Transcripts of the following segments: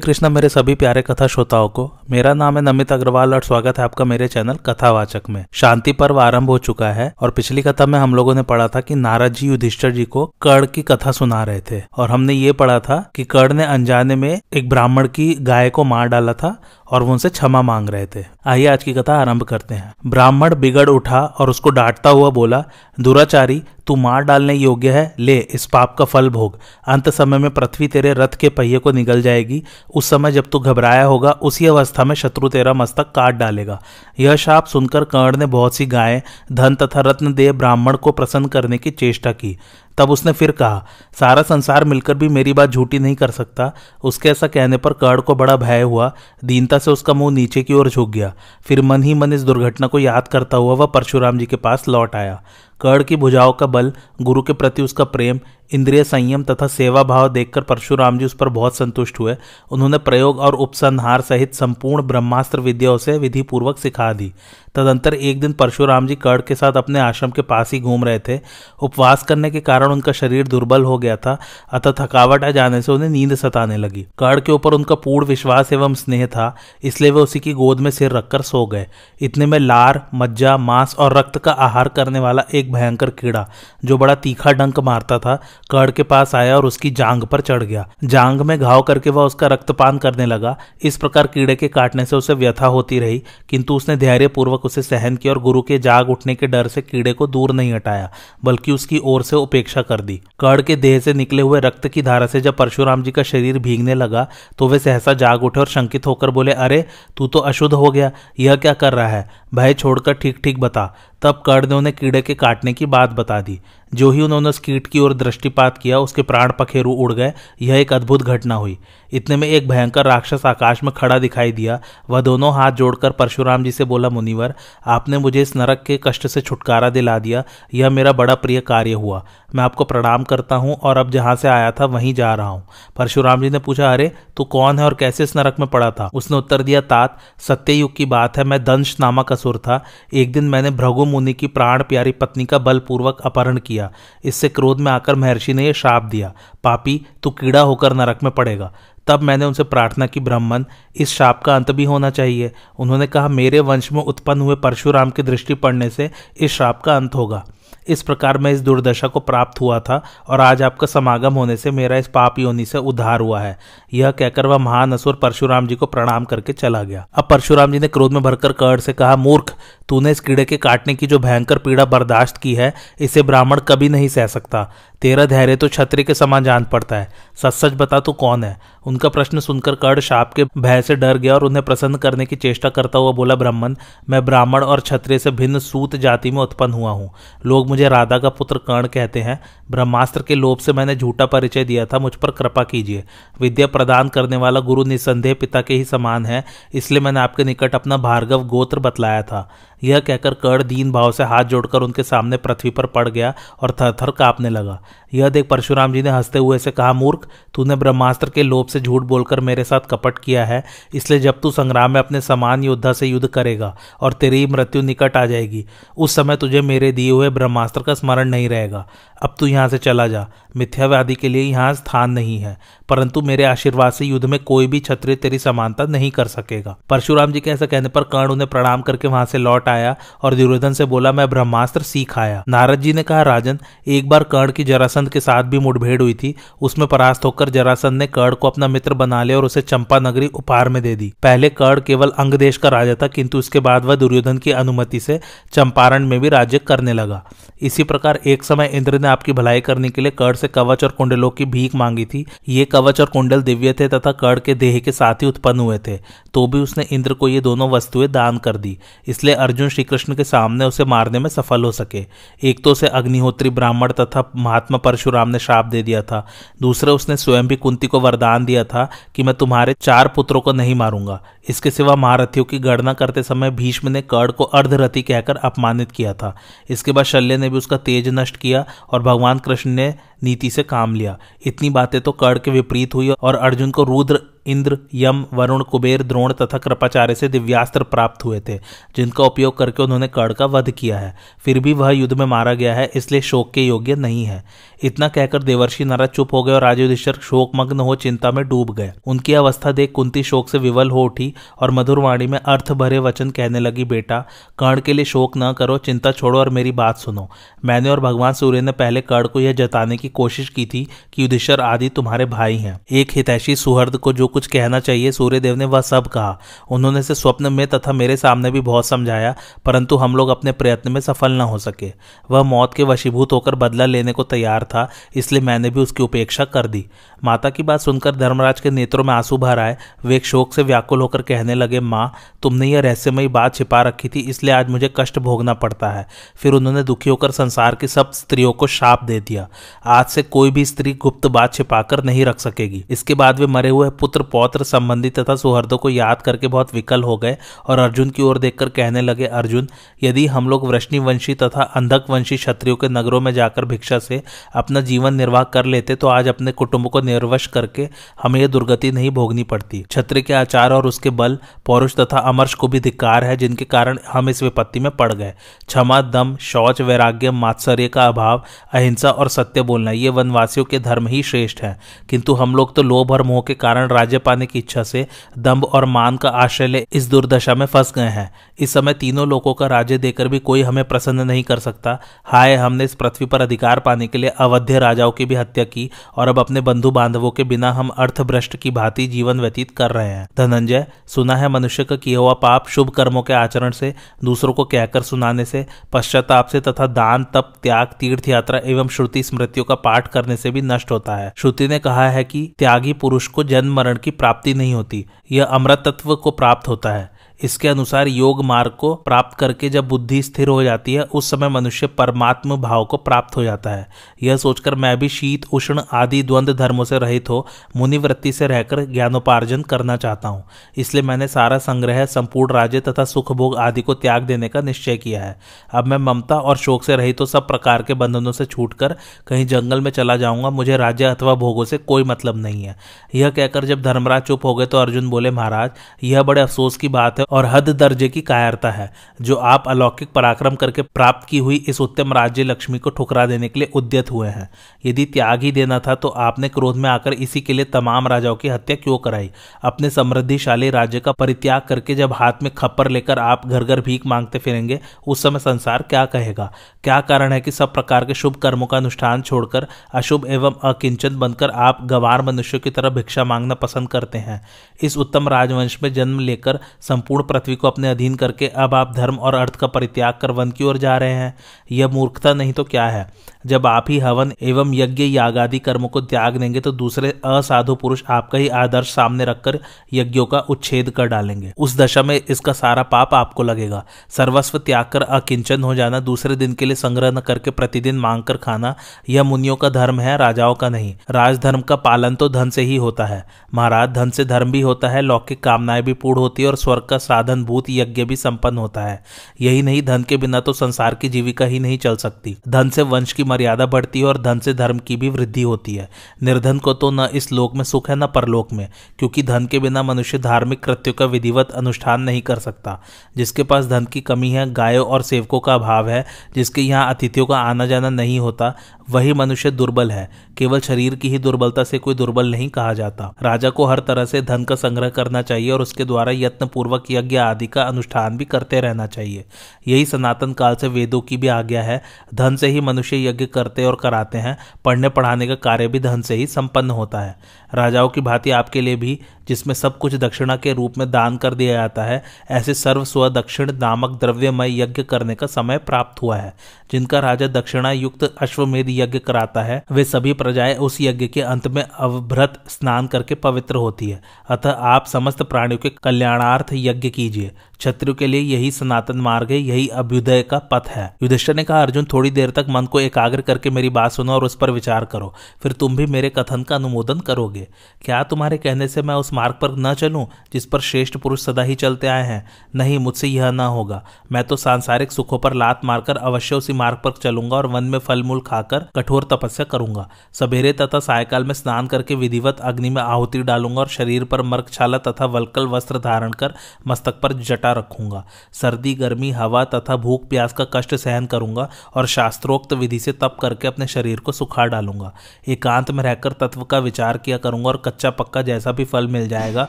कृष्णा मेरे सभी प्यारे कथा श्रोताओं को, मेरा नाम है नमित अग्रवाल और स्वागत है आपका मेरे चैनल कथावाचक में। शांति पर्व आरंभ हो चुका है और पिछली कथा में हम लोगों ने पढ़ा था कि नारद जी युधिष्ठर जी को कर्ण की कथा सुना रहे थे और हमने ये पढ़ा था कि कर्ण ने अनजाने में एक ब्राह्मण की गाय को मार डाला था और वो उनसे क्षमा मांग रहे थे। आइए आज की कथा आरंभ करते हैं। ब्राह्मण बिगड़ उठा और उसको डांटता हुआ बोला, दुराचारी तू मार डालने योग्य है, ले, इस पाप का फल भोग। अंत समय में पृथ्वी तेरे रथ के पहिए को निगल जाएगी। उस समय जब तू घबराया होगा, उसी अवस्था में शत्रु तेरा मस्तक काट डालेगा। यह शाप सुनकर कर्ण ने बहुत सी गायें, धन तथा रत्न दे ब्राह्मण को प्रसन्न करने की चेष्टा की। तब उसने फिर कहा, सारा संसार मिलकर भी मेरी बात झूठी नहीं कर सकता। उसके ऐसा कहने पर कर्ण को बड़ा भय हुआ। दीनता से उसका मुँह नीचे की ओर झुक गया। फिर मन ही मन इस दुर्घटना को याद करता हुआ वह परशुराम जी के पास लौट आया। कर्ण की भुजाओं का बल, गुरु के प्रति उसका प्रेम, इंद्रिय संयम तथा सेवा भाव देखकर परशुराम जी उस पर बहुत संतुष्ट हुए। उन्होंने प्रयोग और उपसंहार सहित संपूर्ण ब्रह्मास्त्र विद्या उसे विधि पूर्वक सिखा दी। तदंतर एक दिन परशुराम जी कर्ण के साथ अपने आश्रम के पास ही घूम रहे थे। उपवास करने के कारण उनका शरीर दुर्बल हो गया था, अतः थकावट आ जाने से उन्हें नींद सताने लगी। कर्ण के ऊपर उनका पूर्ण विश्वास एवं स्नेह था, इसलिए वे उसी की गोद में सिर रखकर सो गए। इतने में लार, मज्जा, मांस और रक्त का आहार करने वाला एक भयंकर कीड़ा, जो बड़ा तीखा डंक मारता था, कर्ण के पास आया और उसकी जांग पर चढ़ गया। जांग में घाव करके वह उसका रक्तपान करने लगा। इस प्रकार कीड़े के काटने से उसे व्यथा होती रही, किंतु उसने धैर्य पूर्वक उसे सहन किया और गुरु के जाग उठने के डर से कीड़े को दूर नहीं हटाया, बल्कि उसकी ओर से उपेक्षा कर दी। कड़ के देह से निकले हुए रक्त की धारा से जब परशुराम जी का शरीर भीगने लगा तो वे सहसा जाग उठे और शंकित होकर बोले, अरे, तू तो अशुद्ध हो गया, यह क्या कर रहा है? भय छोड़कर ठीक ठीक बता। तब कर्ण ने उन्हें कीड़े के काटने की बात बता दी। जो ही उन्होंने उस कीट की ओर दृष्टिपात किया, उसके प्राण पखेरु उड़ गए। यह एक अद्भुत घटना हुई। इतने में एक भयंकर राक्षस आकाश में खड़ा दिखाई दिया। वह दोनों हाथ जोड़कर परशुराम जी से बोला, मुनिवर, आपने मुझे इस नरक के कष्ट से छुटकारा दिला दिया। यह मेरा बड़ा प्रिय कार्य हुआ। मैं आपको प्रणाम करता हूँ और अब जहाँ से आया था, वहीं जा रहा हूँ। परशुराम जी ने पूछा, अरे, तू कौन है और कैसे इस नरक में पड़ा था? उसने उत्तर दिया, तात सत्ययुग की बात है। मैं दंश नामक असुर था। एक दिन मैंने मुनि की प्राण प्यारी पत्नी का बलपूर्वक अपहरण किया। इससे क्रोध में आकर महर्षि ने यह श्राप दिया। पापी, तू कीड़ा होकर नरक में पड़ेगा। तब मैंने उनसे प्रार्थना की, ब्राह्मण, इस शाप का अंत भी होना चाहिए। उन्होंने कहा, मेरे वंश में उत्पन्न हुए परशुराम की दृष्टि पड़ने से इस श्राप का अंत होगा। इस प्रकार मैं इस दुर्दशा को प्राप्त हुआ था और आज आपका समागम होने से मेरा इस पाप योनि से उद्धार हुआ है। यह कहकर वह महान असुर परशुराम जी को प्रणाम करके चला गया। अब परशुराम जी ने क्रोध में भरकर कर्ण से कहा, मूर्ख, तूने इस कीड़े के काटने की जो भयंकर पीड़ा बर्दाश्त की है, इसे ब्राह्मण कभी नहीं सह सकता। तेरा धैर्य तो छत्री के समान जान पड़ता है। सच सच बता, तू कौन है? उनका प्रश्न सुनकर कर्ण शाप के भय से डर गया और उन्हें प्रसन्न करने की चेष्टा करता हुआ बोला, ब्राह्मण, मैं ब्राह्मण और क्षत्रिय से भिन्न सूत जाति में उत्पन्न हुआ हूँ। लोग मुझे राधा का पुत्र कर्ण कहते हैं। ब्रह्मास्त्र के लोभ से मैंने झूठा परिचय दिया था, मुझ पर कृपा कीजिए। विद्या प्रदान करने वाला गुरु निसंदेह पिता के ही समान है, इसलिए मैंने आपके निकट अपना भार्गव गोत्र बतलाया था। यह कहकर कर्ण दीन भाव से हाथ जोड़कर उनके सामने पृथ्वी पर पड़ गया और थर थर कांपने लगा। यह देख परशुराम जी ने हँसते हुए से कहा, मूर्ख, तूने ब्रह्मास्त्र के लोभ से झूठ बोलकर मेरे साथ कपट किया है, इसलिए जब तू संग्राम में अपने समान योद्धा से युद्ध करेगा और तेरी मृत्यु निकट आ जाएगी, उस समय तुझे मेरे दिए हुए ब्रह्मास्त्र का स्मरण नहीं रहेगा। अब तू यहाँ से चला जा। मिथ्यावादी के लिए यहाँ स्थान नहीं है। परंतु मेरे आशीर्वाद से युद्ध में कोई भी क्षत्रिय तेरी समानता नहीं कर सकेगा। परशुराम जी के ऐसा कहने पर कर्ण उन्हें प्रणाम करके वहाँ से लौट आया और दुर्योधन से बोला, मैं ब्रह्मास्त्र सीख आया। नारद जी ने कहा, राजन, एक बार कर्ण की जरासंध के साथ भी मुठभेड़ हुई थी। उसमें परास्त होकर जरासंध ने कर्ण को अपना मित्र बना लिया और उसे चंपा नगरी उपहार में दे दी। पहले कर्ण केवल अंग देश का राजा था, किंतु उसके बाद वह दुर्योधन की अनुमति से चंपारण में भी राज्य करने लगा। इसी प्रकार एक समय इंद्र ने आपकी भलाई करने के लिए कर्ण से कवच और कुंडलों की भीख मांगी थी। ये कवच और कुंडल दिव्य थे तथा कर्ण के देह के साथ ही उत्पन्न हुए थे। तो भी उसने इंद्र को ये दोनों वस्तुएँ दान कर दी। इसलिए अर्जुन श्री कृष्ण के सामने उसे मारने में सफल हो सके। एक तो उसे अग्निहोत्री ब्राह्मण तथा महात्मा परशुराम ने श्राप दे दिया था। दूसरे, उसने स्वयं भी कुंती को वरदान दिया था कि मैं तुम्हारे चार पुत्रों को नहीं मारूँगा। इसके सिवा महारथियों की गणना करते समय भीष्म ने कर्ण को अर्धरथी कहकर अपमानित किया था। इसके बाद शल्य ने भी उसका तेज नष्ट किया और भगवान कृष्ण ने नीति से काम लिया। इतनी बातें तो कर्ण के विपरीत हुई और अर्जुन को रुद्र इंद्र, यम, वरुण, कुबेर, द्रोण तथा कृपाचार्य से दिव्यास्त्र प्राप्त हुए थे, जिनका उपयोग करके उन्होंने कर्ण का वध किया है। फिर भी वह युद्ध में मारा गया है, इसलिए शोक के योग्य नहीं है। इतना कहकर देवर्षि नारद चुप हो गए और राजे शोकमग्न हो चिंता में डूब गए। उनकी अवस्था देख कुंती शोक से विवल हो उठी और मधुरवाणी में अर्थ भरे वचन कहने लगी, बेटा, कर्ण के लिए शोक न करो, चिंता छोड़ो और मेरी बात सुनो। मैंने और भगवान सूर्य ने पहले कर्ण को यह जताने की कोशिश की थी कि युधिष्ठर आदि तुम्हारे भाई हैं। एक हितैषी सुहर्द को जो कुछ कहना चाहिए। सूर्यदेव ने वह सब कहा। उन्होंने से स्वप्न में तथा मेरे सामने भी बहुत समझाया, परंतु हम लोग अपने प्रयत्न में सफल न हो सके। वह मौत के वशीभूत होकर बदला लेने को तैयार था, इसलिए मैंने भी उसकी उपेक्षा कर दी। माता की बात सुनकर धर्मराज के नेत्रों में आँसू भर आए। वे शोक से व्याकुल होकर कहने लगे, माँ, तुमने यह रहस्यमयी बात छिपा रखी थी, इसलिए आज मुझे कष्ट भोगना पड़ता है। फिर उन्होंने दुखी होकर संसार की सब स्त्रियों को शाप दे दिया। आज से कोई भी स्त्री गुप्त बात छिपाकर नहीं रख सकेगी। इसके बाद वे मरे हुए पुत्र पौत्र संबंधी तथा सुहृदों को याद करके बहुत विकल हो गए और अर्जुन की ओर देखकर कहने लगे, अर्जुन, यदि हम लोग वृष्णिवंशी तथा अंधक वंशी क्षत्रियों के नगरों में जाकर भिक्षा से अपना जीवन निर्वाह कर लेते तो आज अपने कुटुंब को निर्वश करके हमें यह दुर्गति नहीं भोगनी पड़ती। क्षत्रिय के आचार और उसके बल, पौरुष तथा अमर्श को भी धिक्कार है, जिनके कारण हम इस विपत्ति में पड़ गए। क्षमा, दम, शौच, वैराग्य, मात्सर्य का अभाव, अहिंसा और सत्य बोलना, ये वनवासियों के धर्म ही श्रेष्ठ है। किंतु हम लोग तो लोभ और मोह के कारण राज्य पाने की इच्छा से दम्भ और मान का आश्रय ले इस दुर्दशा में फंस गए हैं। इस समय तीनों लोगों का राज्य देकर भी कोई हमें प्रसन्न नहीं कर सकता। हाय, हमने इस पृथ्वी पर अधिकार पाने के लिए अवध्य राजाओं की भी हत्या की और अब अपने बंधु बांधवों के बिना हम अर्थभ्रष्ट की भांति जीवन व्यतीत कर रहे हैं। धनंजय, सुना है मनुष्य का किया हुआ पाप शुभ कर्मों के आचरण से, दूसरों को कहकर सुनाने से, पश्चाताप से तथा दान, तप, त्याग, तीर्थ यात्रा एवं श्रुति स्मृतियों का पाठ करने से भी नष्ट होता है। श्रुति ने कहा है कि त्यागी पुरुष को जन्म मरण की प्राप्ति नहीं होती, यह अमृत तत्व को प्राप्त होता है। इसके अनुसार योग मार्ग को प्राप्त करके जब बुद्धि स्थिर हो जाती है, उस समय मनुष्य परमात्म भाव को प्राप्त हो जाता है। यह सोचकर मैं भी शीत, उष्ण आदि द्वंद्व धर्मों से रहित हो, मुनिवृत्ति से रहकर ज्ञानोपार्जन करना चाहता हूँ। इसलिए मैंने सारा संग्रह, संपूर्ण राज्य तथा सुख भोग आदि को त्याग देने का निश्चय किया है। अब मैं ममता और शोक से रहित हो, सब प्रकार के बंधनों से छूटकर कहीं जंगल में चला जाऊँगा, मुझे राज्य अथवा भोगों से कोई मतलब नहीं है। यह कहकर जब धर्मराज चुप हो गए तो अर्जुन बोले, महाराज, यह बड़े अफसोस की बात है और हद दर्जे की कायरता है, जो आप अलौकिक पराक्रम करके प्राप्त की हुई इस उत्तम राज्य लक्ष्मी को ठुकरा देने के लिए उद्यत हुए हैं। यदि त्याग ही देना था तो आपने क्रोध में आकर इसी के लिए तमाम राजाओं की हत्या क्यों कराई? अपने समृद्धिशाली राज्य का परित्याग करके जब हाथ में खप्पर लेकर आप घर घर भीख मांगते फिरेंगे, उस समय संसार क्या कहेगा? क्या कारण है कि सब प्रकार के शुभ कर्मों का अनुष्ठान छोड़कर, अशुभ एवं अकिंचन बनकर आप गवार मनुष्यों की तरह भिक्षा मांगना पसंद करते हैं? इस उत्तम राजवंश में जन्म लेकर संपूर्ण पृथ्वी को अपने अधीन करके अब आप धर्म और अर्थ का परित्याग कर वन की ओर जा रहे हैं। यह मूर्खता नहीं तो क्या है? जब आप ही हवन एवं यज्ञ यागादि कर्मों को त्याग देंगे तो दूसरे असाधु पुरुष आपका ही आदर्श सामने रखकर यज्ञों का उच्छेद कर डालेंगे। उस दशा में इसका सारा पाप आपको लगेगा। सर्वस्व त्याग कर अकिंचन हो जाना, दूसरे दिन के लिए संग्रह न करके प्रतिदिन मांग कर खाना, यह मुनियों का धर्म है, राजाओं का नहीं। राजधर्म का पालन तो धन से ही होता है। महाराज, धन से धर्म भी होता है, लौकिक कामनाएँ भी पूर्ण होती है और स्वर्ग का साधन, भूत, यज्ञ भी संपन्न होता है। यही नहीं, धन के बिना तो संसार की जीविका ही नहीं चल सकती। धन से वंश की मर्यादा बढ़ती है और धन से धर्म की भी वृद्धि होती है। निर्धन को तो न इस लोक में सुख है, न परलोक में, क्योंकि धन के बिना मनुष्य धार्मिक कृत्यों का विधिवत अनुष्ठान नहीं कर सकता। जिसके पास धन की कमी है, गायों और सेवकों का अभाव है, जिसके यहाँ अतिथियों का आना जाना नहीं होता, वही मनुष्य दुर्बल है। केवल शरीर की ही दुर्बलता से कोई दुर्बल नहीं कहा जाता। राजा को हर तरह से धन का संग्रह करना चाहिए और उसके द्वारा यत्न पूर्वक यज्ञ आदि का अनुष्ठान भी करते रहना चाहिए। यही सनातन काल से वेदों की भी आज्ञा है। धन से ही मनुष्य यज्ञ करते और कराते हैं पढ़ने पढ़ाने का कार्य भी धन से ही संपन्न होता है। राजाओं की भांति आपके लिए भी, जिसमें सब कुछ दक्षिणा के रूप में दान कर दिया जाता है, ऐसे सर्व स्व दक्षिण नामक द्रव्यमय यज्ञ करने का समय प्राप्त हुआ है। जिनका राजा दक्षिणा युक्त अश्वमेध यज्ञ कराता है, वे सभी प्रजाएँ उस यज्ञ के अंत में अवभ्रत स्नान करके पवित्र होती है। अतः आप समस्त प्राणियों के कल्याणार्थ यज्ञ कीजिए। क्षत्रियो के लिए यही सनातन मार्ग है, यही अभ्युदय का पथ है। युधिष्ठर ने कहा, अर्जुन, थोड़ी देर तक मन को एकाग्र करके मेरी बात सुनो और उस पर विचार करो। फिर तुम भी मेरे कथन का अनुमोदन करोगे। क्या तुम्हारे कहने से मैं उस मार्ग पर न चलूँ, जिस पर श्रेष्ठ पुरुष सदा ही चलते आए हैं? नहीं, मुझसे यह न होगा। मैं तो सांसारिक सुखों पर लात मारकर अवश्य उसी मार्ग पर चलूँगा और वन में फल मूल खाकर कठोर तपस्या करूँगा। सवेरे तथा सायकाल में स्नान करके विधिवत अग्नि में आहुति डालूँगा और शरीर पर मर्कछाला तथा वलकल वस्त्र धारण कर मस्तक पर जटा रखूँगा। सर्दी, गर्मी, हवा तथा भूख, प्यास का कष्ट सहन करूँगा और शास्त्रोक्त विधि से तप करके अपने शरीर को सुखा डालूँगा। एकांत में रहकर तत्व का विचार किया करूँगा और कच्चा पक्का जैसा भी फल मिल जाएगा,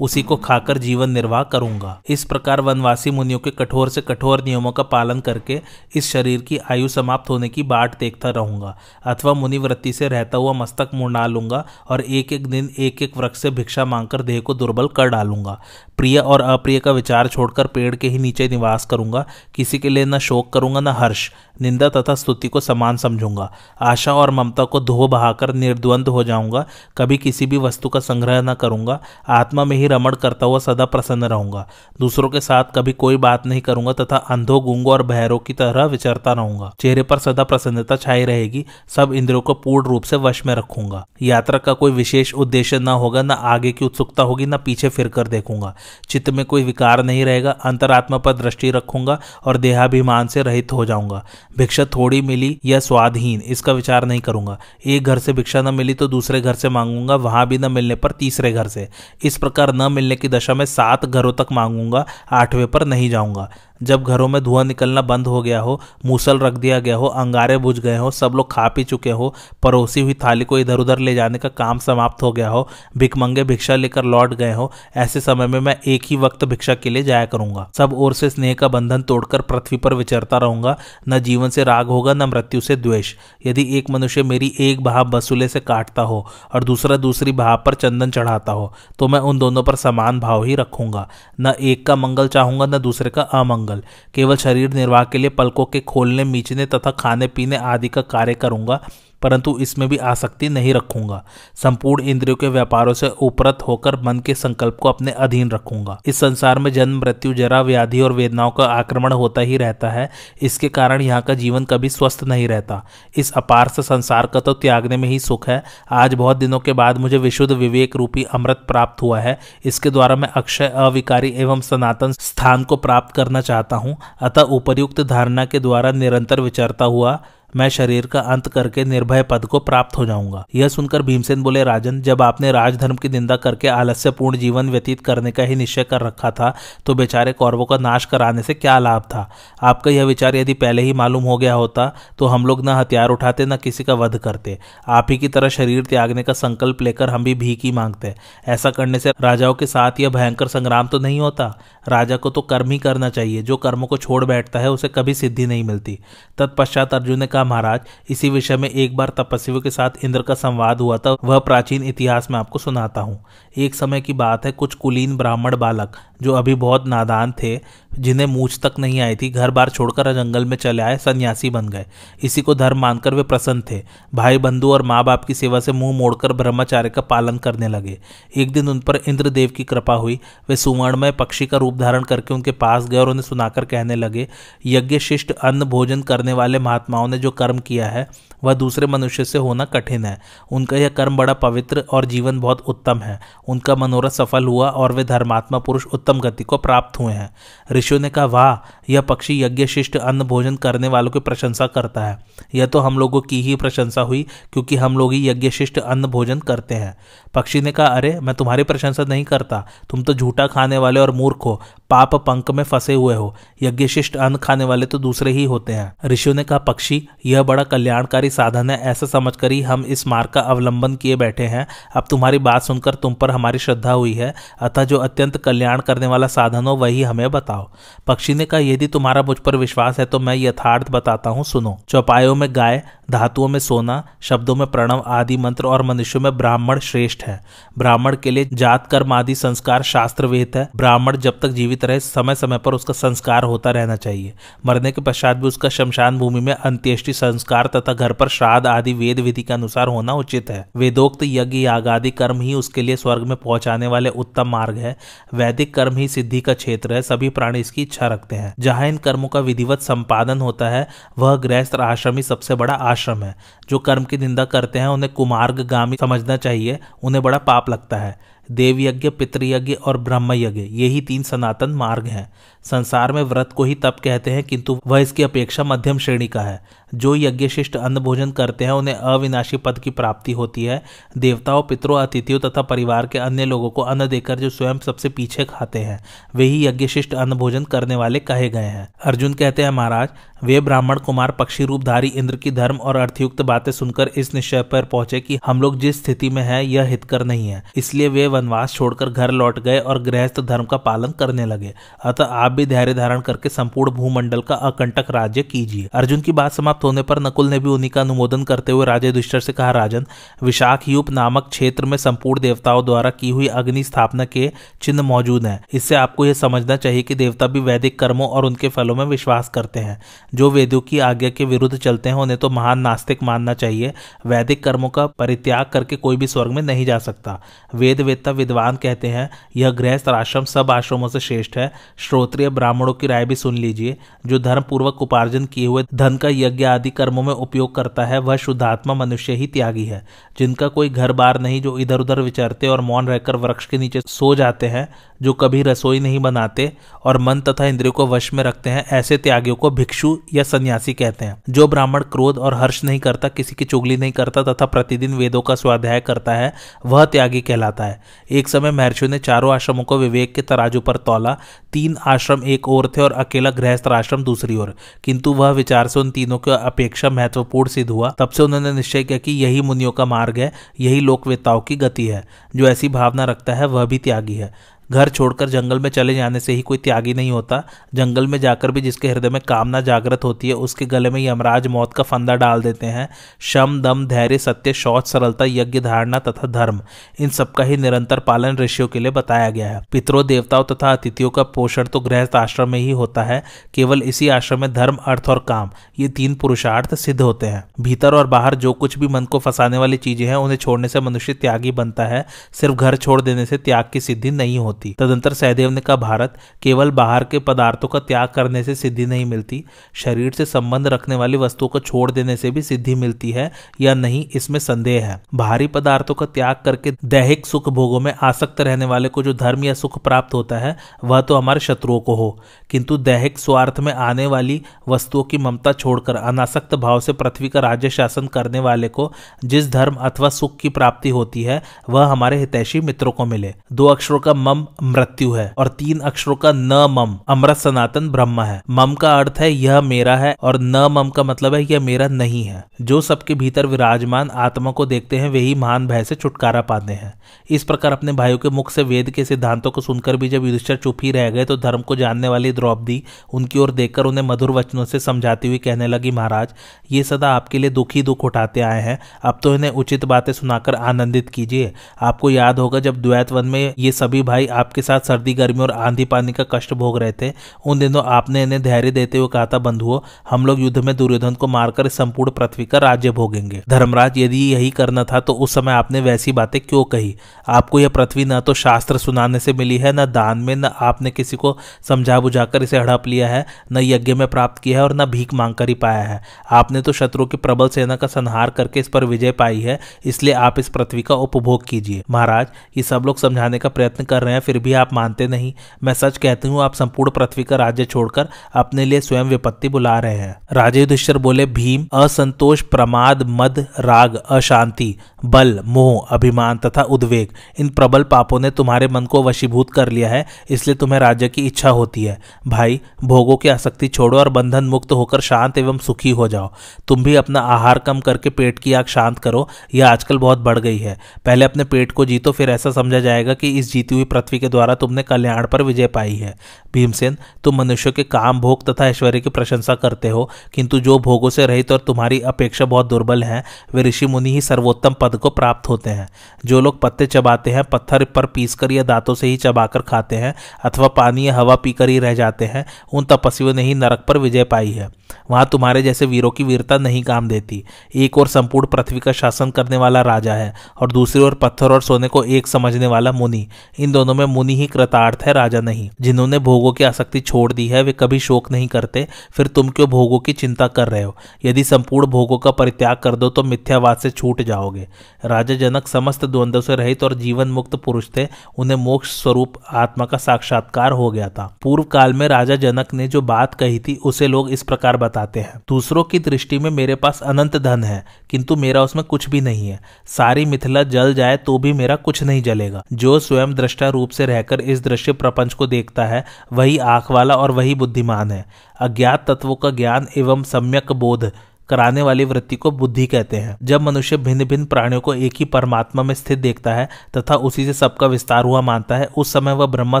उसी को खाकर जीवन निर्वाह करूँगा। इस प्रकार वनवासी मुनियों के कठोर से कठोर नियमों का पालन करके इस शरीर की आयु समाप्त होने की बाट देखता रहूँगा, अथवा मुनिवृत्ति से रहता हुआ मस्तक मुड़ा लूँगा और एक एक दिन एक एक वृक्ष से भिक्षा मांगकर देह को दुर्बल कर डालूँगा। प्रिय और अप्रिय का विचार छोड़कर पेड़ के ही नीचे निवास करूँगा, किसी के लिए न शोक करूँगा, न हर्ष, निंदा तथा स्तुति को समान समझूँगा। आशा और ममता को धो बहाकर निर्द्वंद हो जाऊँगा, कभी किसी भी वस्तु का संग्रह न करूँगा, आत्मा में ही रमण करता हुआ सदा प्रसन्न रहूँगा। दूसरों के साथ कभी कोई बात नहीं करूँगा तथा अंधो, गुंगो और बहरों की तरह विचरता रहूँगा। चेहरे पर सदा प्रसन्नता छाई रहेगी, सब इंद्रियों को पूर्ण रूप से वश में रखूँगा। यात्रा का कोई विशेष उद्देश्य न होगा, न आगे की उत्सुकता होगी, न पीछे फिर कर देखूँगा। चित्त में कोई विकार नहीं रहेगा, अंतरात्मा पर दृष्टि रखूँगा और देहाभिमान से रहित हो जाऊँगा। भिक्षा थोड़ी मिली या स्वाधीन, इसका विचार नहीं करूँगा। एक घर से भिक्षा न मिली तो दूसरे घर से मांगूँगा वहाँ भी न मिलने पर तीसरे घर से। इस प्रकार न मिलने की दशा में सात घरों तक मांगूँगा, आठवें पर नहीं जाऊँगा। जब घरों में धुआँ निकलना बंद हो गया हो, मूसल रख दिया गया हो, अंगारे बुझ गए हो, सब लोग खा पी चुके हो, परोसी हुई थाली को इधर उधर ले जाने का काम समाप्त हो गया हो भिकमंगे भिक्षा लेकर लौट गए हो, ऐसे समय में मैं एक ही वक्त भिक्षा के लिए जाया करूँगा। सब ओर से स्नेह का बंधन तोड़कर पृथ्वी पर विचरता रहूँगा, न जीवन से राग होगा, न मृत्यु से द्वेष। यदि एक मनुष्य मेरी एक भाव बसूले से काटता हो और दूसरा दूसरी भाव पर चंदन चढ़ाता हो तो मैं उन दोनों पर समान भाव ही रखूँगा। न एक का मंगल चाहूँगा, न दूसरे का अमंगल। मंगल केवल शरीर निर्वाह के लिए पलकों के खोलने, मीचने तथा खाने पीने आदि का कार्य करूँगा। परंतु इसमें भी आसक्ति नहीं रखूँगा। संपूर्ण इंद्रियों के व्यापारों से उपरत होकर मन के संकल्प को अपने अधीन रखूँगा। इस संसार में जन्म, मृत्यु, जरा, व्याधि और वेदनाओं का आक्रमण होता ही रहता है। इसके कारण यहाँ का जीवन कभी स्वस्थ नहीं रहता। इस अपार से संसार का तो त्यागने में ही सुख है। आज बहुत दिनों के बाद मुझे विशुद्ध विवेक रूपी अमृत प्राप्त हुआ है। इसके द्वारा मैं अक्षय, अविकारी एवं सनातन स्थान को प्राप्त करना चाहता हूँ। अतः उपयुक्त धारणा के द्वारा निरंतर विचरता हुआ मैं शरीर का अंत करके निर्भय पद को प्राप्त हो जाऊँगा। यह सुनकर भीमसेन बोले, राजन, जब आपने राजधर्म की निंदा करके आलस्यपूर्ण जीवन व्यतीत करने का ही निश्चय कर रखा था तो बेचारे कौरवों का नाश कराने से क्या लाभ था? आपका यह विचार यदि पहले ही मालूम हो गया होता तो हम लोग न हथियार उठाते, न किसी का वध करते। आप ही की तरह शरीर त्यागने का संकल्प लेकर हम भी भीख ही मांगते। ऐसा करने से राजाओं के साथ यह भयंकर संग्राम तो नहीं होता? राजा को तो कर्म ही करना चाहिए। जो कर्मों को छोड़ बैठता है, उसे कभी सिद्धि नहीं मिलती। तत्पश्चात अर्जुन ने कहा महाराज, इसी विषय में एक बार तपस्वियों के साथ इंद्र का संवाद हुआ था, वह प्राचीन इतिहास में आपको सुनाता हूँ। एक समय की बात है, कुछ कुलीन ब्राह्मण बालक, जो अभी बहुत नादान थे जिन्हें मूछ तक नहीं आई थी, घर बार छोड़कर जंगल में चले आए, सन्यासी बन गए। इसी को धर्म मानकर वे प्रसन्न थे। भाई बंधु और माँ बाप की सेवा से मुँह मोड़कर ब्रह्मचार्य का पालन करने लगे। एक दिन उन पर इंद्रदेव की कृपा हुई। वे सुवर्णमय पक्षी का रूप धारण करके उनके पास गए और उन्हें सुनाकर कहने लगे यज्ञ शिष्ट अन्न भोजन करने वाले महात्माओं ने जो कर्म किया है वह दूसरे मनुष्य से होना कठिन है। उनका यह कर्म बड़ा पवित्र और जीवन बहुत उत्तम है। उनका मनोरथ सफल हुआ और वे धर्मात्मा पुरुष उत्तम गति को प्राप्त हुए हैं। ऋषियों ने कहा, वाह, यह पक्षी यज्ञ शिष्ट अन्न भोजन करने वालों की प्रशंसा करता है। यह तो हम लोगों की ही प्रशंसा हुई, क्योंकि हम लोग ही यज्ञ शिष्ट अन्न भोजन करते हैं। पक्षी ने कहा, अरे, मैं तुम्हारी प्रशंसा नहीं करता। तुम तो झूठा खाने वाले और मूर्ख हो। पाप पंख में फंसे हुए हो यज्ञ शिष्ट अन्न खाने वाले तो दूसरे ही होते हैं। ऋषियों ने कहा, पक्षी, यह बड़ा कल्याणकारी साधन है, ऐसा समझकर ही हम इस मार्ग का अवलंबन किए बैठे हैं। अब तुम्हारी बात सुनकर तुम पर हमारी श्रद्धा हुई है, अतः जो अत्यंत कल्याण करने वाला साधन हो, वही हमें बताओ। पक्षी ने कहा, यदि तुम्हारा मुझ पर विश्वास है तो मैं यथार्थ बताता हूँ, सुनो। चौपायों में गाय धातुओं में सोना, शब्दों में प्रणव आदि मंत्र और मनुष्यों में ब्राह्मण श्रेष्ठ है। ब्राह्मण के लिए जात, कर्म आदि संस्कार शास्त्र वेद है। ब्राह्मण जब तक जीवित रहे समय समय पर उसका संस्कार होता रहना चाहिए। मरने के पश्चात भी उसका शमशान भूमि में अंत्येष्टि संस्कार तथा घर पर श्राद्ध आदि वेद विधि के अनुसार होना उचित है। वेदोक्त यज्ञ, याग आदि कर्म ही उसके लिए स्वर्ग में पहुँचाने वाले उत्तम मार्ग है। वैदिक कर्म ही सिद्धि का क्षेत्र है। सभी प्राणी इसकी इच्छा रखते हैं। जहाँ इन कर्मों का विधिवत संपादन होता है, वह गृहस्थ आश्रम ही सबसे बड़ा आश्रम है। जो कर्म की निंदा करते हैं, उन्हें कुमार्गामी समझना चाहिए। उन्हें बड़ा पाप लगता है। देवयज्ञ, पितृयज्ञ और ब्रह्म यज्ञ यही तीन सनातन मार्ग हैं। संसार में व्रत को ही तप कहते हैं, किंतु वह इसकी अपेक्षा मध्यम श्रेणी का है। जो यज्ञशिष्ट अन्न भोजन करते हैं, उन्हें अविनाशी पद की प्राप्ति होती है। देवताओं, पितरों, अतिथियों तथा परिवार के अन्य लोगों को अन्न देकर जो स्वयं सबसे पीछे खाते हैं, वे ही यज्ञशिष्ट अन्न भोजन करने वाले कहे गए हैं। अर्जुन कहते हैं, महाराज, वे ब्राह्मण कुमार पक्षी रूपधारी इंद्र की धर्म और अर्थयुक्त बातें सुनकर इस निश्चय पर पहुँचे कि हम लोग जिस स्थिति में हैं, यह हितकर नहीं है। इसलिए वे वनवास छोड़कर घर लौट गए और गृहस्थ धर्म का पालन करने लगे। अतः आप भी धैर्य धारण करके संपूर्ण भूमंडल का अकंटक राज्य कीजिए। अर्जुन की बात समाप्त होने पर नकुल ने भी उन्हीं का अनुमोदन करते हुए राजे दुष्टर से कहा, राजन विशाख युप नामक क्षेत्र में संपूर्ण देवताओं द्वारा की हुई अग्नि स्थापना के चिन्ह मौजूद हैं। इससे आपको यह समझना चाहिए कि देवता भी वैदिक कर्मों और उनके फलों में विश्वास करते हैं। जो वेदों की आज्ञा के विरुद्ध चलते हैं, उन्हें तो महान नास्तिक मानना चाहिए। वैदिक कर्मों का परित्याग करके कोई भी स्वर्ग में नहीं जा सकता। वेद वेदता विद्वान कहते हैं, यह गृहस्थ आश्रम सब आश्रमों से श्रेष्ठ है। श्रोत्रिय ब्राह्मणों की राय भी सुन लीजिए। जो धर्म पूर्वक उपार्जन किए हुए धन का यज्ञ आदि कर्मों में उपयोग करता है, वह शुद्धात्मा मनुष्य ही त्यागी है। जिनका कोई घर बार नहीं जो इधर उधर विचरते और मौन रहकर वृक्ष के नीचे सो जाते हैं, जो कभी रसोई नहीं बनाते और मन तथा इंद्रियों को वश में रखते हैं, ऐसे त्यागियों को भिक्षु या सन्यासी कहते हैं। जो ब्राह्मण क्रोध और हर्ष नहीं करता, किसी की चुगली नहीं करता तथा प्रतिदिन वेदों का स्वाध्याय करता है, वह त्यागी कहलाता है। एक समय महर्षियों ने चारों आश्रमों को विवेक के तराजू पर तोला। तीन आश्रम एक ओर थे और अकेला गृहस्थ आश्रम दूसरी ओर। किंतु वह विचार से उन तीनों की अपेक्षा महत्वपूर्ण सिद्ध हुआ। तब से उन्होंने निश्चय किया कि यही मुनियों का मार्ग है, यही लोकवेताओं की गति है। जो ऐसी भावना रखता है, वह भी त्यागी है। घर छोड़कर जंगल में चले जाने से ही कोई त्यागी नहीं होता। जंगल में जाकर भी जिसके हृदय में कामना जागृत होती है, उसके गले में यमराज मौत का फंदा डाल देते हैं। शम, दम, धैर्य, सत्य, शौच, सरलता, यज्ञ, धारणा तथा धर्म, इन सबका ही निरंतर पालन ऋषियों के लिए बताया गया है। पितरों, देवताओं तथा अतिथियों का पोषण तो गृहस्थ आश्रम में ही होता है, केवल इसी आश्रम में धर्म, अर्थ और काम, ये तीन पुरुषार्थ सिद्ध होते हैं। भीतर और बाहर जो कुछ भी मन को फंसाने वाली चीज़ें हैं, उन्हें छोड़ने से मनुष्य त्यागी बनता है, सिर्फ़ घर छोड़ देने से त्याग की सिद्धि नहीं होती। होती। तदंतर सहदेव ने कहा, भारत केवल बाहर के पदार्थों का त्याग करने से सिद्धि नहीं मिलती। शरीर से संबंध रखने वाली वस्तुओं को छोड़ देने से भी सिद्धि मिलती है या नहीं, इसमें संदेह है। बाहरी पदार्थों का त्याग करके दैहिक सुख भोगों में आसक्त रहने वाले को जो धर्म या सुख प्राप्त होता है, वह तो हमारे शत्रुओं को हो। किंतु दैहिक स्वार्थ में आने वाली वस्तुओं की ममता छोड़कर, अनासक्त भाव से पृथ्वी का राज्य शासन करने वाले को जिस धर्म अथवा सुख की प्राप्ति होती है, वह हमारे हितैषी मित्रों को मिले। दो अक्षरों का मम मृत्यु है और तीन अक्षरों का न मम, अमृत सनातन ब्रह्म है। मम का अर्थ है यह मेरा है और न मम का मतलब है यह मेरा नहीं है। जो सबके भीतर विराजमान आत्मा को देखते हैं, वही महान भय से छुटकारा पाते हैं। इस प्रकार अपने भाइयों के मुख से वेद के सिद्धांतों को सुनकर भी जब युधिष्ठर चुप ही रह गए तो धर्म को जानने वाली द्रौपदी उनकी ओर देखकर उन्हें मधुर वचनों से समझाती हुई कहने लगी, महाराज, ये सदा आपके लिए दुखी दुख उठाते आए हैं। अब तो इन्हें उचित बातें सुनाकर आनंदित कीजिए। आपको याद होगा जब द्वैत वन में ये सभी भाई आपके साथ सर्दी, गर्मी और आंधी पानी का कष्ट भोग रहे थे। उन दिनों आपने इन्हें धैर्य देते हुए कहा था, बंधुओं, हम लोग युद्ध में दुर्योधन को मारकर संपूर्ण पृथ्वी का राज्य भोगेंगे। धर्मराज, यदि यही करना था तो उस समय आपने वैसी बातें क्यों कही? आपको यह पृथ्वी न तो शास्त्र सुनाने से मिली है, न दान में, न आपने किसी को समझा बुझाकर इसे हड़प लिया है, न यज्ञ में प्राप्त किया है और न भीख मांग कर ही पाया है। आपने तो शत्रु की प्रबल सेना का संहार करके इस पर विजय पाई है, इसलिए आप इस पृथ्वी का उपभोग कीजिए। महाराज, ये सब लोग समझाने का प्रयत्न कर रहे हैं फिर भी आप मानते नहीं। मैं सच कहती हूँ, आप संपूर्ण पृथ्वी का राज्य छोड़कर अपने लिए स्वयं विपत्ति बुला रहे हैं। राजे युधिष्ठिर बोले, भीम, असंतोष, प्रमाद, मद, राग, अशांति, बल, मोह, अभिमान तथा उद्वेग, इन प्रबल पापों ने तुम्हारे मन को वशीभूत कर लिया है, इसलिए तुम्हें राज्य की इच्छा होती है। भाई, भोगों की आसक्ति छोड़ो और बंधन मुक्त होकर शांत एवं सुखी हो जाओ। तुम भी अपना आहार कम करके पेट की आग शांत करो, यह आजकल बहुत बढ़ गई है। पहले अपने पेट को जीतो, फिर ऐसा समझा जाएगा कि इस जीती हुई पृथ्वी के द्वारा तुमने कल्याण पर विजय पाई है। भीमसेन, तुम मनुष्य के काम, भोग तथा ऐश्वर्य की प्रशंसा करते हो, किंतु जो भोगों से रहित और तुम्हारी अपेक्षा बहुत दुर्बल है, वे ऋषि मुनि ही सर्वोत्तम पद को प्राप्त होते हैं। जो लोग पत्ते चबाते हैं, पत्थर पर पीसकर या दांतों से ही चबाकर खाते हैं, अथवा पानी या हवा पीकर ही रह जाते हैं, उन तपस्वियों ने ही नरक पर विजय पाई है। वहाँ तुम्हारे जैसे वीरों की वीरता नहीं काम देती। एक और संपूर्ण पृथ्वी का शासन करने वाला राजा है, और दूसरी ओर पत्थर और सोने को एक समझने वाला मुनि। इन दोनों में में मुनि ही कृतार्थ है, राजा नहीं। जिन्होंने भोगों की आसक्ति छोड़ दी है, वे कभी शोक नहीं करते। फिर तुम क्यों भोगों की चिंता कर रहे हो? यदि संपूर्ण भोगों का परित्याग कर दो तो मिथ्यावाद से छूट जाओगे। राजा जनक समस्त द्वंद्व से रहित और जीवन मुक्त पुरुष थे। उन्हें मोक्ष स्वरूप आत्मा का साक्षात्कार हो गया था। पूर्व काल में राजा जनक ने जो बात कही थी, उसे लोग इस प्रकार बताते हैं। दूसरों की दृष्टि में मेरे पास अनंत धन है। किंतु मेरा उसमें कुछ भी नहीं है। सारी मिथिला जल जाए तो भी मेरा कुछ नहीं जलेगा। जो स्वयं दृष्टा रूप से रहकर इस दृश्य प्रपंच को देखता है, वही आँख वाला और वही बुद्धिमान है। अज्ञात तत्वों का ज्ञान एवं सम्यक बोध कराने वाली वृत्ति को बुद्धि कहते हैं। जब मनुष्य भिन्न भिन्न प्राणियों को एक ही परमात्मा में स्थित देखता है, तथा उसी से सबका विस्तार हुआ मानता है, उस समय वह ब्रह्मा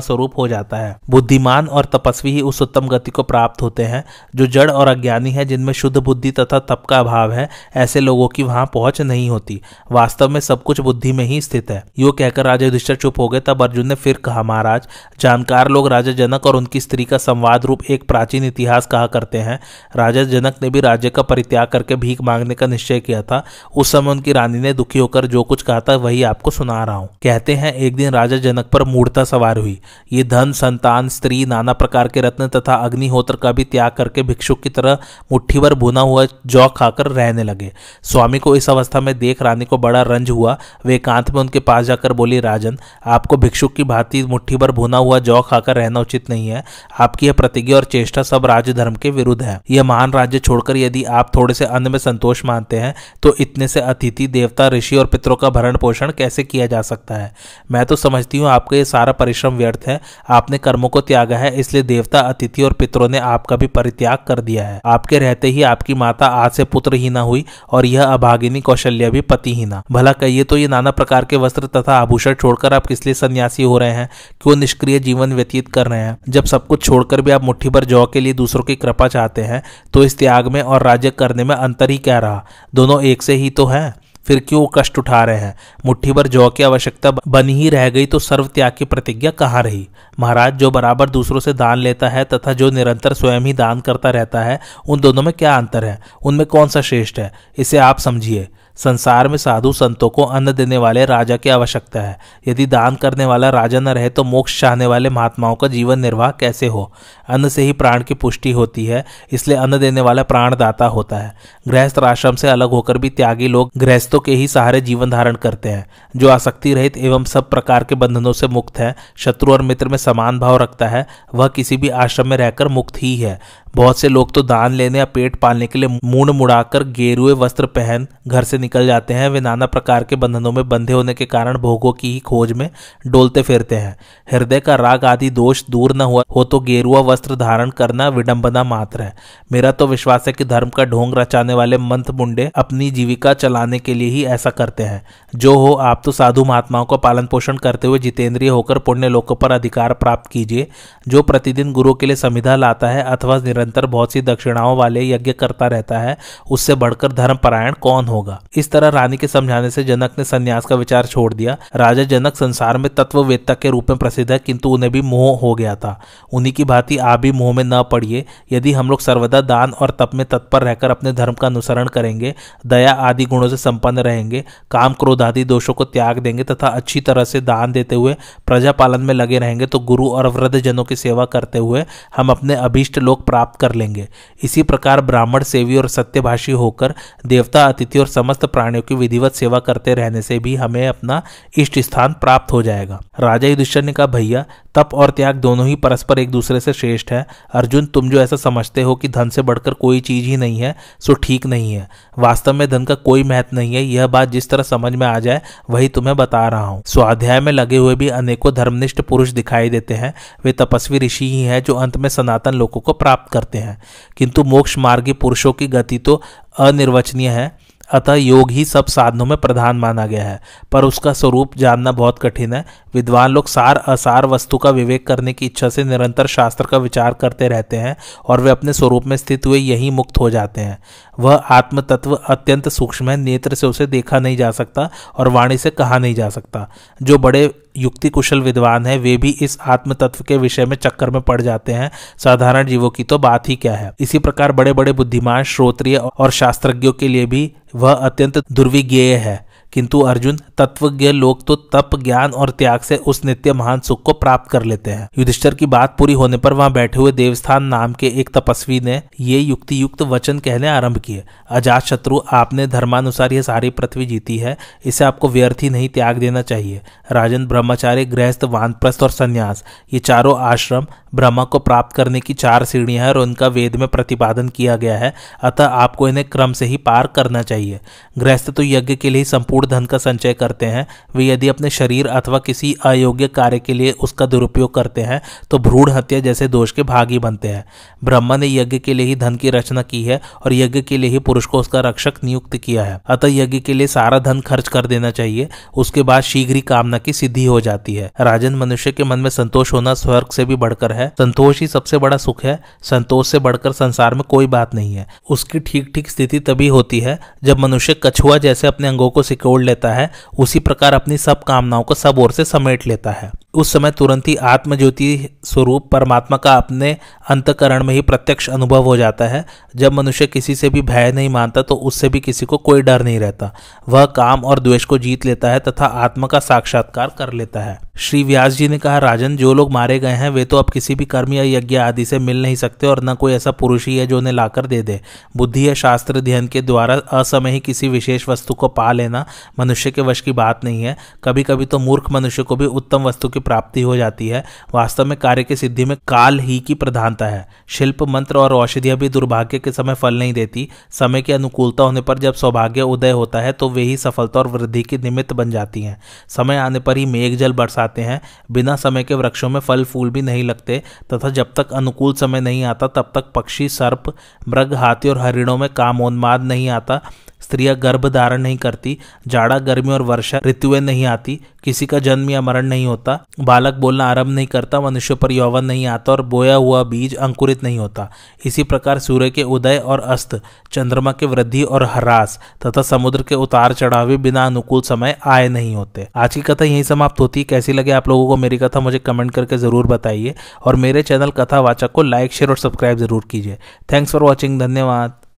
स्वरूप हो जाता है। बुद्धिमान और तपस्वी ही उस उत्तम गति को प्राप्त होते हैं, जो जड़ और अज्ञानी है, जिनमें शुद्ध बुद्धि तथा तप का अभाव है, ऐसे लोगों की वहाँ पहुँच नहीं होती। वास्तव में सब कुछ बुद्धि में ही स्थित है। यो कहकर राजा युधिष्ठर चुप हो गए, तब अर्जुन ने फिर कहा, महाराज, जानकार लोग राजा जनक और उनकी स्त्री का संवाद रूप एक प्राचीन इतिहास कहा करते हैं। राजा जनक ने भी राज्य का परित्याग त्याग करके भीख मांगने का निश्चय किया था, उस समय उनकी रानी ने दुखी होकर जो कुछ कहा था वही आपको सुना रहा हूँ। कहते हैं, एक दिन राजा जनक पर मूर्ता सवार हुई। ये धन, संतान, स्त्री, नाना प्रकार के रत्न तथा अग्निहोत्र का भी त्याग करके भिक्षुक की तरह मुट्ठी भर भुना हुआ जौ खाकर रहने लगे। स्वामी को इस अवस्था में देख रानी को बड़ा रंज हुआ। वे एकांत में उनके पास जाकर बोली, राजन, आपको भिक्षुक की भांति मुट्ठी भर भुना हुआ जौ खाकर रहना उचित नहीं है। आपकी यह प्रतिज्ञा और चेष्टा सब राज्य धर्म के विरुद्ध है। यह महान राज्य छोड़कर यदि आप थोड़े से अन्न में संतोष मानते हैं तो इतने से अतिथि, देवता, ऋषि और पितरों का भरण पोषण कैसे किया जा सकता है? मैं तो समझती हूँ आपका ये सारा परिश्रम व्यर्थ है, आपने कर्मों को त्यागा है, इसलिए देवता, अतिथि और पितरों ने आपका भी परित्याग कर दिया है। आपके रहते ही आपकी माता आज से पुत्र ही ना हुई, और यह अभागिनी कौशल्या भी पति ही ना। भला कहिए तो ये नाना प्रकार के वस्त्र तथा आभूषण छोड़कर आप किस लिए सन्यासी हो रहे हैं? क्यों निष्क्रिय जीवन व्यतीत कर रहे हैं? जब सब कुछ छोड़कर भी आप मुट्ठी भर जौ के लिए दूसरों की कृपा चाहते हैं तो इस त्याग में और राज्य करने में अंतर ही क्या रहा? दोनों एक से ही तो है। फिर क्यों कष्ट उठा रहे हैं? मुट्ठी भर जौ की आवश्यकता बनी ही रह गई तो सर्व त्याग की प्रतिज्ञा कहाँ रही? महाराज, जो बराबर दूसरों से दान लेता है तथा जो निरंतर स्वयं ही दान करता रहता है, उन दोनों में क्या अंतर है? उनमें कौन सा श्रेष्ठ है? इसे आप समझिए। संसार में साधु संतों को अन्न देने वाले राजा की आवश्यकता है। यदि दान करने वाला राजा न रहे तो मोक्ष चाहने वाले महात्माओं का जीवन निर्वाह कैसे हो? अन्न से ही प्राण की पुष्टि होती है, इसलिए अन्न देने वाला प्राणदाता होता है। गृहस्थ आश्रम से अलग होकर भी त्यागी लोग गृहस्थों के ही सहारे जीवन धारण करते हैं। जो आसक्ति रहित एवं सब प्रकार के बंधनों से मुक्त है, शत्रु और मित्र में समान भाव रखता है, वह किसी भी आश्रम में रहकर मुक्त ही है। बहुत से लोग तो दान लेने या पेट पालने के लिए मुंड मुड़ाकर गेरुए, वस्त्र पहन, घर से निकल जाते हैं, वे नाना प्रकार के बंधनों में बंधे होने के कारण भोगों की ही खोज में डोलते फिरते हैं। हृदय का राग आदि दोष दूर न हुआ, हो तो गेरुआ वस्त्र धारण करना विडंबना मात्र है। मेरा तो विश्वास है कि धर्म का ढोंग रचाने वाले मंथ मुंडे अपनी जीविका चलाने के लिए ही ऐसा करते हैं। जो हो, आप तो साधु महात्माओं का पालन पोषण करते हुए जितेंद्रिय होकर पुण्य लोकों पर अधिकार प्राप्त कीजिए, जो प्रतिदिन गुरु के लिए संविधा लाता है अथवा निरंतर बहुत सी दक्षिणाओं वाले यज्ञ करता रहता है, उससे बढ़कर धर्म परायण कौन होगा? इस तरह रानी के समझाने से जनक ने संन्यास का विचार छोड़ दिया। राजा जनक संसार में तत्ववेत्ता के रूप में प्रसिद्ध है, किंतु उन्हें भी मोह हो गया था। उन्हीं की भांति आप भी मोह में न पड़िए। यदि हम लोग सर्वदा दान और तप में तत्पर रहकर अपने धर्म का अनुसरण करेंगे, दया आदि गुणों से संपन्न रहेंगे, काम क्रोध आदि दोषों को त्याग देंगे तथा अच्छी तरह से दान देते हुए प्रजा पालन में लगे रहेंगे तो गुरु और वृद्ध जनों की सेवा करते हुए हम अपने अभीष्ट लोक प्राप्त कर लेंगे। इसी प्रकार ब्राह्मण सेवी और सत्यभाषी होकर देवता, अतिथि और समस्त प्राणियों की विधिवत सेवा करते रहने से भी हमें अपना इष्ट स्थान प्राप्त हो जाएगा। राजा युधिष्ठर ने कहा, भैया, तप और त्याग दोनों ही परस्पर एक दूसरे से श्रेष्ठ है। अर्जुन, तुम जो ऐसा समझते हो कि धन से बढ़कर कोई चीज़ ही नहीं है, सो ठीक नहीं है। वास्तव में धन का कोई महत्व नहीं है। यह बात जिस तरह समझ में आ जाए, वही तुम्हें बता रहा हूँ। स्वाध्याय में लगे हुए भी अनेकों धर्मनिष्ठ पुरुष दिखाई देते हैं। वे तपस्वी ऋषि ही हैं जो अंत में सनातन लोगों को प्राप्त करते हैं। किंतु मोक्ष मार्गी पुरुषों की गति तो अनिर्वचनीय है। अतः योग ही सब साधनों में प्रधान माना गया है। पर उसका स्वरूप जानना बहुत कठिन है। विद्वान लोग सार, असार वस्तु का विवेक करने की इच्छा से निरंतर शास्त्र का विचार करते रहते हैं और वे अपने स्वरूप में स्थित हुए यही मुक्त हो जाते हैं। वह आत्म तत्व अत्यंत सूक्ष्म है, नेत्र से उसे देखा नहीं जा सकता और वाणी से कहा नहीं जा सकता। जो बड़े युक्ति कुशल विद्वान है, वे भी इस आत्म तत्व के विषय में चक्कर में पड़ जाते हैं। साधारण जीवों की तो बात ही क्या है? इसी प्रकार बड़े बड़े बुद्धिमान, श्रोत्रिय और शास्त्रज्ञों के लिए भी वह अत्यंत दुर्विज्ञेय है। किंतु अर्जुन, तत्वज्ञ लोग तो तप, ज्ञान और त्याग से उस नित्य महान सुख को प्राप्त कर लेते हैं। युधिष्ठर की बात पूरी होने पर वहाँ बैठे हुए देवस्थान नाम के एक तपस्वी ने ये युक्ति युक्त वचन कहने आरंभ किए। अजात शत्रु आपने धर्मानुसार यह सारी पृथ्वी जीती है, इसे आपको व्यर्थ ही नहीं त्याग देना चाहिए। राजन ब्रह्मचार्य गृहस्थ, वानप्रस्थ और संन्यास, ये चारों आश्रम, ब्रह्मा को प्राप्त करने की चार सीढ़ियाँ हैं और उनका वेद में प्रतिपादन किया गया है, अतः आपको इन्हें क्रम से ही पार करना चाहिए। गृहस्थ तो यज्ञ के लिए संपूर्ण धन का संचय करते हैं, वे यदि अपने शरीर अथवा किसी अयोग्य कार्य के लिए उसका दुरुपयोग करते हैं तो भ्रूण हत्या जैसे दोष के भागी बनते हैं। ब्रह्मा ने यज्ञ के लिए ही धन की रचना की है और यज्ञ के लिए ही पुरुष को उसका रक्षक नियुक्त किया है। अतः यज्ञ के लिए सारा धन खर्च कर देना चाहिए, उसके बाद शीघ्र ही कामना की सिद्धि हो जाती है। राजन मनुष्य के मन में संतोष होना स्वर्ग से भी बढ़कर है। संतोष ही सबसे बड़ा सुख है, संतोष से बढ़कर संसार में कोई बात नहीं है। उसकी ठीक ठीक स्थिति तभी होती है, जब मनुष्य कछुआ जैसे अपने अंगों को सिकोड़ लेता है उसी प्रकार अपनी सब कामनाओं को सब ओर से समेट लेता है। उस समय तुरंत ही आत्मज्योति स्वरूप परमात्मा का अपने अंतकरण में ही प्रत्यक्ष अनुभव हो जाता है। जब मनुष्य किसी से भी भय नहीं मानता तो उससे भी किसी को कोई डर नहीं रहता। वह काम और द्वेष को जीत लेता है तथा आत्मा का साक्षात्कार कर लेता है। श्री व्यास जी ने कहा, राजन, जो लोग मारे गए हैं, वे तो अब किसी भी कर्म या यज्ञ आदि से मिल नहीं सकते और न कोई ऐसा पुरुष ही है जो उन्हें लाकर दे दे। बुद्धि या शास्त्र अध्ययन के द्वारा असमय ही किसी विशेष वस्तु को पा लेना मनुष्य के वश की बात नहीं है। कभी कभी तो मूर्ख मनुष्य को भी उत्तम वस्तु की प्राप्ति हो जाती है, वास्तव में कार्य की सिद्धि में काल ही की प्रधानता है। शिल्प, मंत्र और औषधियाँ भी दुर्भाग्य के समय फल नहीं देती। समय की अनुकूलता होने पर जब सौभाग्य उदय होता है तो वे ही सफलता और वृद्धि की निमित्त बन जाती हैं। समय आने पर ही मेघ जल बरसाते हैं। बिना समय के वृक्षों में फल, फूल भी नहीं लगते, तथा जब तक अनुकूल समय नहीं आता, तब तक पक्षी, सर्प, मृग, हाथी और हरिणों में कामोन्माद नहीं आता। स्त्रियाँ गर्भ धारण नहीं करती, जाड़ा, गर्मी और वर्षा ऋतुएँ नहीं आती, किसी का जन्म या मरण नहीं होता, बालक बोलना आरंभ नहीं करता, मनुष्य पर यौवन नहीं आता और बोया हुआ बीज अंकुरित नहीं होता। इसी प्रकार सूर्य के उदय और अस्त, चंद्रमा के वृद्धि और ह्रास तथा समुद्र के उतार चढ़ावे बिना अनुकूल समय आए नहीं होते। आज की कथा यही समाप्त होती है। कैसी लगे आप लोगों को मेरी कथा, मुझे कमेंट करके ज़रूर बताइए और मेरे चैनल कथावाचक को लाइक, शेयर और सब्सक्राइब ज़रूर कीजिए। थैंक्स फॉर वॉचिंग, धन्यवाद।